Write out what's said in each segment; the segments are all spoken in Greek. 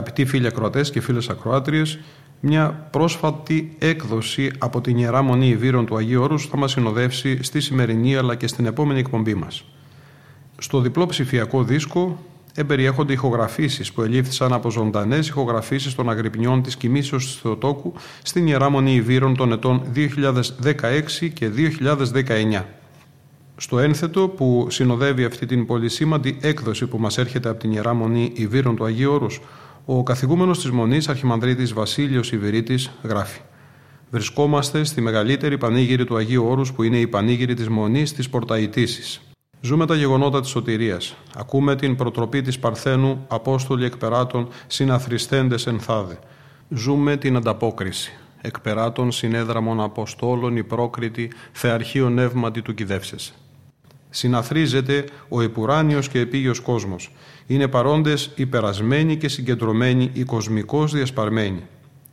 Αγαπητοί φίλοι ακροατές και φίλες ακροάτριες, μια πρόσφατη έκδοση από την Ιερά Μονή Ιβύρων του Αγίου Όρους θα μας συνοδεύσει στη σημερινή αλλά και στην επόμενη εκπομπή μας. Στο διπλό ψηφιακό δίσκο εμπεριέχονται ηχογραφήσεις που ελήφθησαν από ζωντανές ηχογραφήσεις των αγρυπνιών της κοιμήσεως του Θεοτόκου στην Ιερά Μονή Ιβύρων των ετών 2016 και 2019. Στο ένθετο που συνοδεύει αυτή την πολυσήμαντη έκδοση που μας έρχεται από την Ιερά Μονή Ιβύρων του Αγίου Όρους ο καθηγούμενος της Μονής Αρχιμανδρίτης Βασίλειος Ιβηρίτης γράφει «Βρισκόμαστε στη μεγαλύτερη πανήγυρη του Αγίου Όρους που είναι η πανήγυρη της Μονής της Πορταϊτήσης. Ζούμε τα γεγονότα της σωτηρίας. Ακούμε την προτροπή της Παρθένου Απόστολοι εκπεράτων συναθριστέντες ενθάδε. Ζούμε την ανταπόκριση. Εκπεράτων συνέδραμων Αποστόλων η πρόκριτη θεαρχείο νεύματι του κυδεύσεσαι. Συναθρίζεται ο επουράνιος και επίγειος κόσμος είναι παρόντες υπερασμένοι και συγκεντρωμένοι οι κοσμικώς διασπαρμένοι.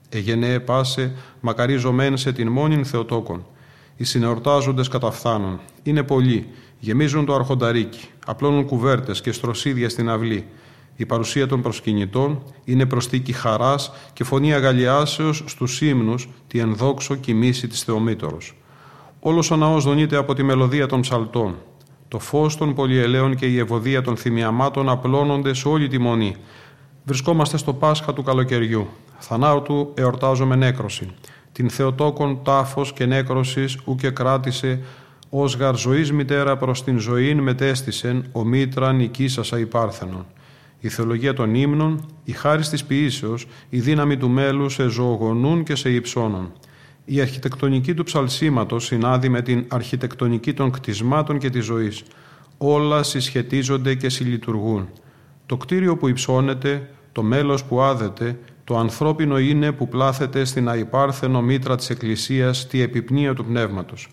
Εγενέ πάσε, μακαρίζομέν σε την μόνην Θεοτόκον. Οι συνεορτάζοντες καταφθάνουν. Είναι πολλοί, γεμίζουν το αρχονταρίκι, απλώνουν κουβέρτες και στροσίδια στην αυλή. Η παρουσία των προσκυνητών είναι προστίκη χαράς και φωνή αγαλιάσεως στους ύμνους τη ενδόξω κοιμήση της Θεομήτωρος. Όλος ο ναός δονείται από τη μελωδία των ψαλτών. Το φως των πολυελαίων και η ευωδία των θυμιαμάτων απλώνονται σε όλη τη μονή. Βρισκόμαστε στο Πάσχα του καλοκαιριού. Θανάτου εορτάζομαι νέκρωση. Την Θεοτόκον τάφος και νέκρωσης ου και κράτησε ως γαρ ζωής μητέρα προς την ζωήν μετέστησεν ο μήτρα νικήσασα υπάρθενον. Η θεολογία των ύμνων, η χάρη της ποιήσεως, η δύναμη του μέλους σε ζωογονούν και σε υψώνων. Η αρχιτεκτονική του ψαλσίματος συνάδει με την αρχιτεκτονική των κτισμάτων και της ζωής. Όλα συσχετίζονται και συλλειτουργούν. Το κτίριο που υψώνεται, το μέλος που άδεται, το ανθρώπινο είναι που πλάθεται στην αϊπάρθενο μήτρα της Εκκλησίας τη επιπνία του Πνεύματος.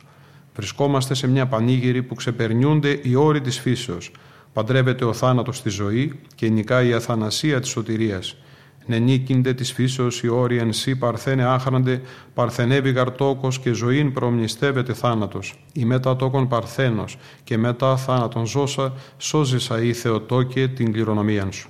Βρισκόμαστε σε μια πανήγυρη που ξεπερνιούνται οι όροι της φύσεως. Παντρεύεται ο θάνατος στη ζωή και νικά η αθανασία της σωτηρίας. Νενίκυνται της φύσεως οι όροι εν σύ παρθένε άχραντε, παρθενεύει γαρτόκος και ζωήν προμνηστεύεται θάνατος. Η μετά τόκον παρθένος και μετά θάνατον ζώσα, σώζησα ή Θεοτόκε την κληρονομία σου.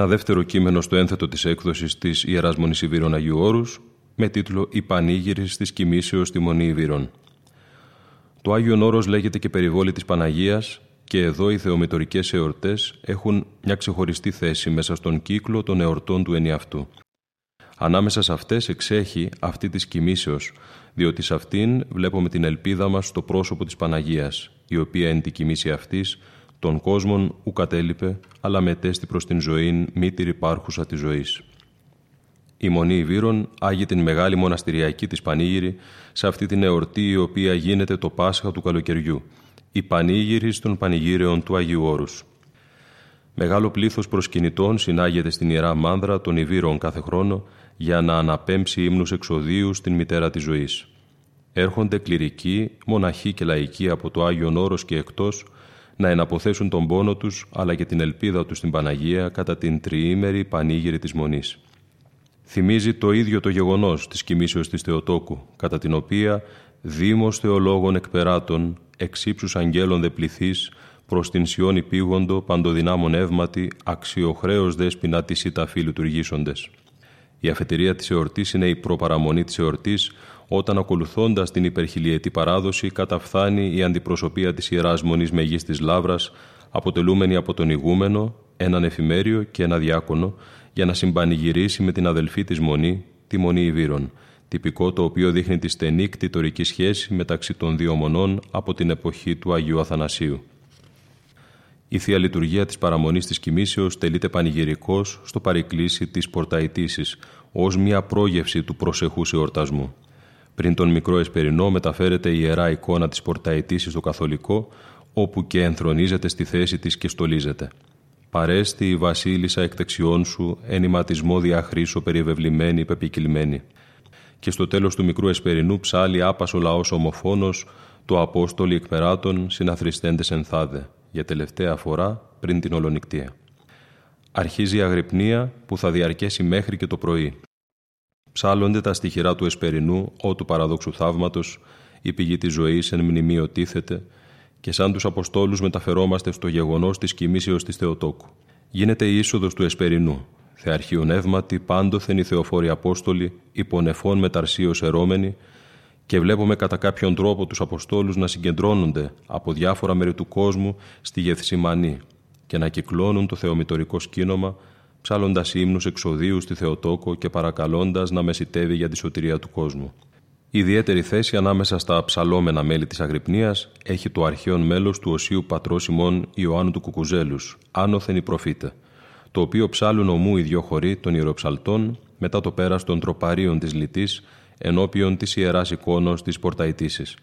Ένα δεύτερο κείμενο στο ένθετο της έκδοσης της Ιεράς Μονής Ιβύρων Αγίου Όρους με τίτλο «Η Πανήγυρης της Κοιμήσεως στη Μονή Ιβύρων». Το Άγιο Όρος λέγεται και περιβόλη της Παναγίας και εδώ οι θεομητορικές εορτές έχουν μια ξεχωριστή θέση μέσα στον κύκλο των εορτών του ενιαυτού. Ανάμεσα σε αυτές εξέχει αυτή της κοιμήσεως, διότι σε αυτήν βλέπουμε την ελπίδα μας στο πρόσωπο της Παναγίας, η οποία εν τη κοιμήση αυτής τον κόσμον ου κατέλειπε, αλλά μετέστη προς την ζωήν μήτηρ υπάρχουσα της ζωής. Η Μονή Ιβύρων άγει την μεγάλη μοναστηριακή της Πανήγυρη σε αυτή την εορτή η οποία γίνεται το Πάσχα του καλοκαιριού, η Πανήγυρη των Πανηγύρεων του Αγίου Όρους. Μεγάλο πλήθος προσκυνητών συνάγεται στην Ιερά Μάνδρα των Ιβύρων κάθε χρόνο για να αναπέμψει ύμνους εξοδίους στην μητέρα της ζωής. Έρχονται κληρικοί, μοναχοί και λαϊκοί από το Άγιον Όρος και εκτός να εναποθέσουν τον πόνο τους αλλά και την ελπίδα τους στην Παναγία κατά την τριήμερη πανήγυρη της Μονής. Θυμίζει το ίδιο το γεγονός της κοιμήσεως της Θεοτόκου, κατά την οποία Δήμος Θεολόγων εκπεράτων, εξύψους αγγέλων δε πληθείς, προς την Σιώνη πήγοντο, παντοδυνάμων εύματι, αξιοχρέως δέσποινα της ήταφη λειτουργήσοντες. Η αφετηρία της εορτής είναι η προπαραμονή της εορτής, όταν ακολουθώντας την υπερχιλιετή παράδοση καταφθάνει η αντιπροσωπεία της Ιεράς Μονής Μεγής της Λάβρας, αποτελούμενη από τον ηγούμενο, έναν εφημέριο και ένα διάκονο, για να συμπανηγυρίσει με την αδελφή της Μονή, τη Μονή Ιβύρων, τυπικό το οποίο δείχνει τη στενή κτητορική σχέση μεταξύ των δύο μονών από την εποχή του Αγίου Αθανασίου. Η Θεία Λειτουργία της Παραμονής της Κοιμήσεως τελείται πανηγυρικός στο παρικλήσι της Πορταϊτήσης ως μια πρόγευση του προσεχούς εορτασμού. Πριν τον μικρό Εσπερινό μεταφέρεται η Ιερά εικόνα της Πορταϊτήσης στο Καθολικό όπου και ενθρονίζεται στη θέση της και στολίζεται. Παρέστη η βασίλισσα εκ δεξιών σου, ενηματισμό διαχρήσω περιβεβλημένη, πεπικυλμένη. Και στο τέλος του μικρού Εσπερινού ψάλει άπασο λαός ομοφόνος, το Απόστολοι εκμεράτων συναθριστέντες ενθάδε, για τελευταία φορά πριν την ολονικτία. Αρχίζει η αγρυπνία που θα διαρκέσει μέχρι και το πρωί. Ψάλλονται τα στοιχειρά του Εσπερινού, ό του παραδόξου θαύματος, η πηγή της ζωής εν μνημείο τίθεται, και σαν τους Αποστόλους μεταφερόμαστε στο γεγονός της κοιμήσεως της Θεοτόκου. Γίνεται η είσοδος του Εσπερινού, θεαρχείων εύματι, πάντοθεν οι Θεοφόροι Απόστολοι, υπονεφών μεταρσίως ερώμενοι, και βλέπουμε κατά κάποιον τρόπο τους Αποστόλους να συγκεντρώνονται από διάφορα μέρη του κόσμου στη Γεθσιμανή και να κυκλώνουν το θεομητορικό σκήνομα, ψάλλοντας ύμνους εξοδίου στη Θεοτόκο και παρακαλώντας να μεσητεύει για τη σωτηρία του κόσμου. Ιδιαίτερη θέση ανάμεσα στα ψαλόμενα μέλη της Αγρυπνίας έχει το αρχαίον μέλος του Οσίου Πατρός ημών Ιωάννου του Κουκουζέλους, άνωθεν η προφήτε, το οποίο ψάλουν ομού οι δυο χωρί των ιεροψαλτών μετά το πέρας των τροπαρίων της λυτής ενώπιον της Ιεράς εικόνος της Πορταϊτήσης.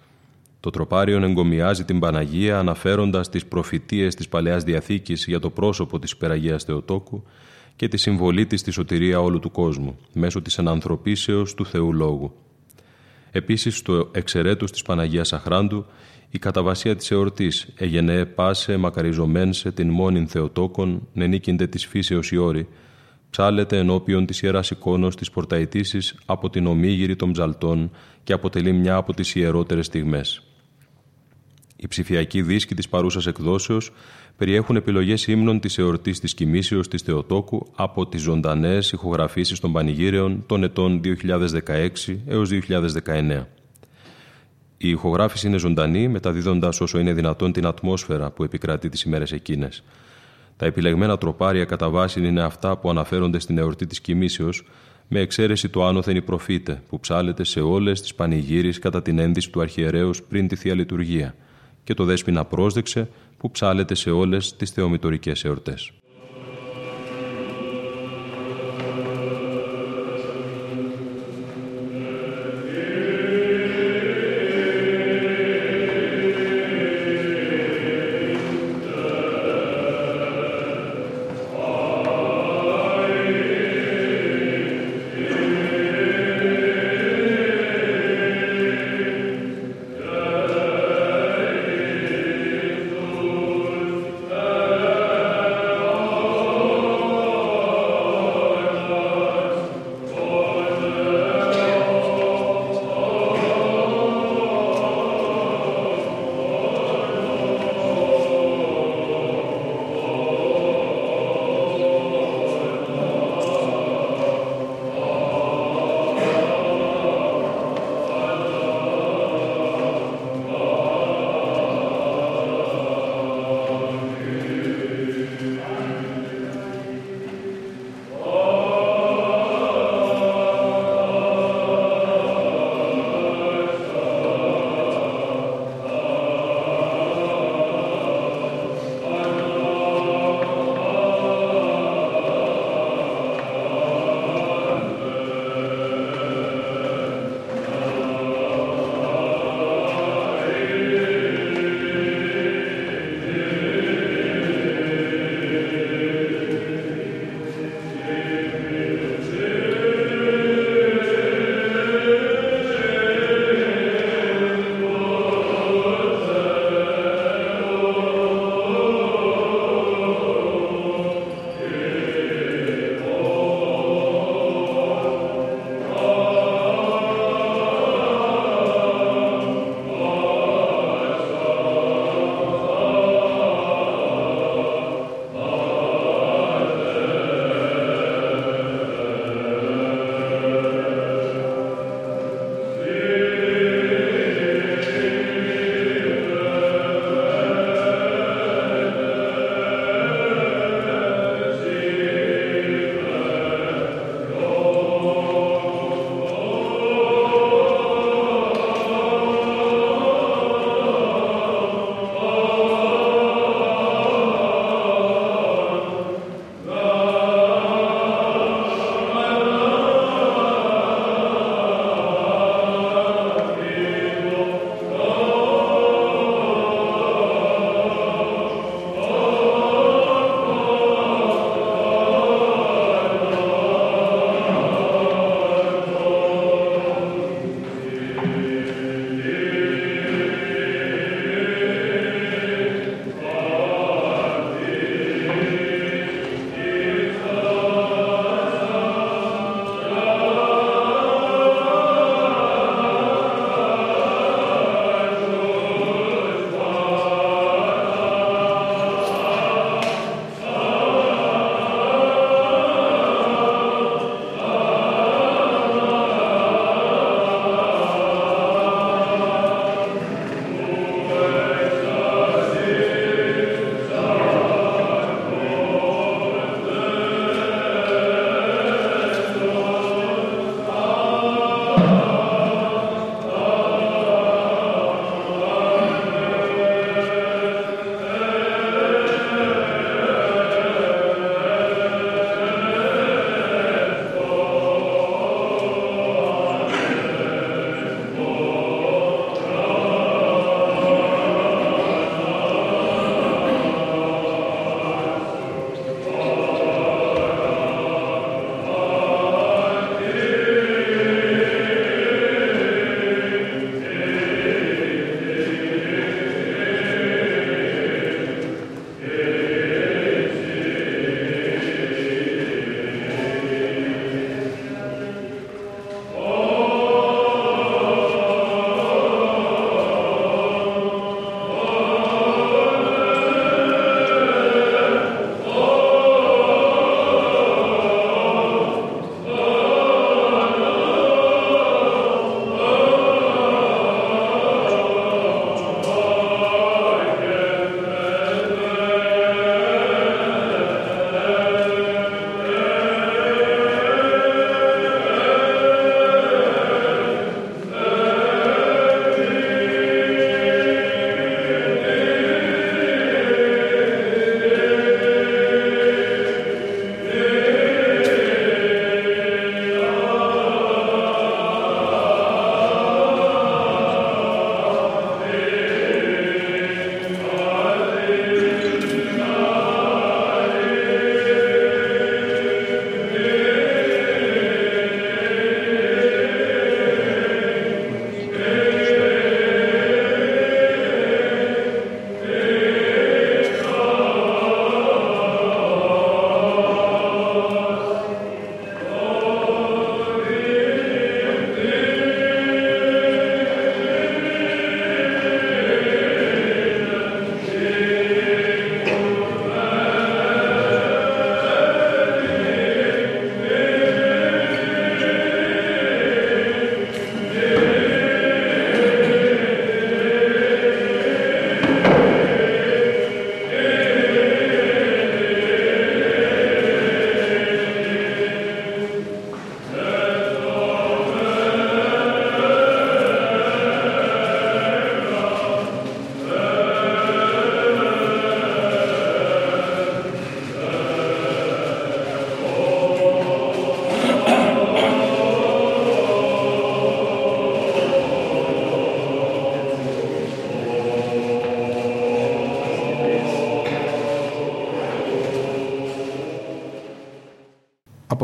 Το τροπάριον εγκομιάζει την Παναγία αναφέροντας τις προφητείες της Παλαιάς Διαθήκης για το πρόσωπο της Υπεραγίας Θεοτόκου και τη συμβολή της στη σωτηρία όλου του κόσμου, μέσω της ενανθρωπίσεως του Θεού Λόγου. Επίσης, στο εξαιρέτους της Παναγίας Αχράντου, η καταβασία της εορτής «Εγενέ πάσε μακαριζομένσε την μόνην Θεοτόκον, νενίκυνται της φύσεως η όρη», ψάλεται ενώπιον της Ιεράς εικόνος της Πορταϊτήσης από την ομίγυρη των ψαλτών και αποτελεί μια από τις ιερότερες στιγμές. Η ψηφιακή δίσκη της παρούσας εκδόσεως περιέχουν επιλογές ύμνων της εορτής της Κοιμήσεως της Θεοτόκου από τις ζωντανές ηχογραφήσεις των πανηγύρεων των ετών 2016 έως 2019. Η ηχογράφηση είναι ζωντανή, μεταδίδοντας όσο είναι δυνατόν την ατμόσφαιρα που επικρατεί τις ημέρες εκείνες. Τα επιλεγμένα τροπάρια κατά βάση είναι αυτά που αναφέρονται στην εορτή της Κοιμήσεως, με εξαίρεση το άνωθεν η προφήτε, που ψάλεται σε όλες τις πανηγύρεις κατά την ένδυση του αρχιερέως πριν τη Θεία Λειτουργία, και το δέσποινα πρόσδεξε, που ψάλεται σε όλες τις θεομητορικές εορτές.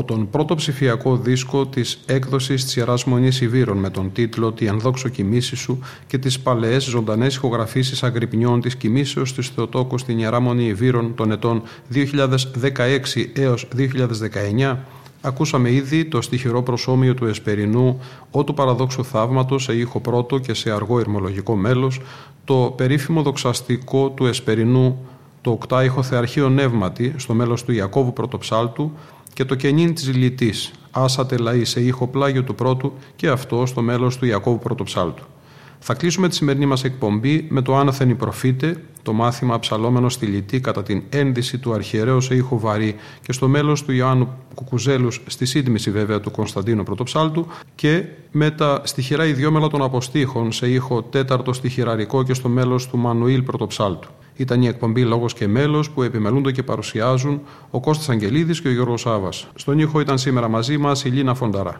Από τον πρώτο ψηφιακό δίσκο της έκδοσης της Ιεράς Μονής Ιβύρων με τον τίτλο «Τι ενδόξω κοιμήσεις σου» και τις παλαιές ζωντανές ηχογραφήσεις αγρυπνιών της κοιμήσεως της Θεοτόκου στην Ιερά Μονή Ιβύρων των ετών 2016 έως 2019 Ακούσαμε ήδη το στοιχειρό προσώμιο του Εσπερινού, ο του παραδόξου θαύματος σε ήχο πρώτο και σε αργό ηρμολογικό μέλος, το περίφημο δοξαστικό του Εσπερινού, το οκτάιχο Θεαρχείο Νεύματι, στο μέλος του Ιακώβου Πρωτοψάλτου και το κενήν της Λιτής, άσατε λαή σε ήχο πλάγιο του πρώτου και αυτό στο μέλος του Ιακώβου Πρωτοψάλτου. Θα κλείσουμε τη σημερινή μας εκπομπή με το άναθεν προφήτε, το μάθημα ψαλόμενο στη Λιτή κατά την ένδυση του αρχιερέου σε ήχο βαρύ και στο μέλος του Ιωάννου Κουκουζέλους στη σύντμηση βέβαια του Κωνσταντίνου Πρωτοψάλτου και με τα στοιχειρά ιδιόμελα των αποστήχων σε ήχο τέταρτο στοιχειραρικό και στο μέλος του Μανουήλ Πρωτοψάλτου. Ήταν η εκπομπή Λόγος και Μέλος που επιμελούνται και παρουσιάζουν ο Κώστας Αγγελίδης και ο Γιώργος Σάβας. Στον ήχο ήταν σήμερα μαζί μας η Λίνα Φονταρά.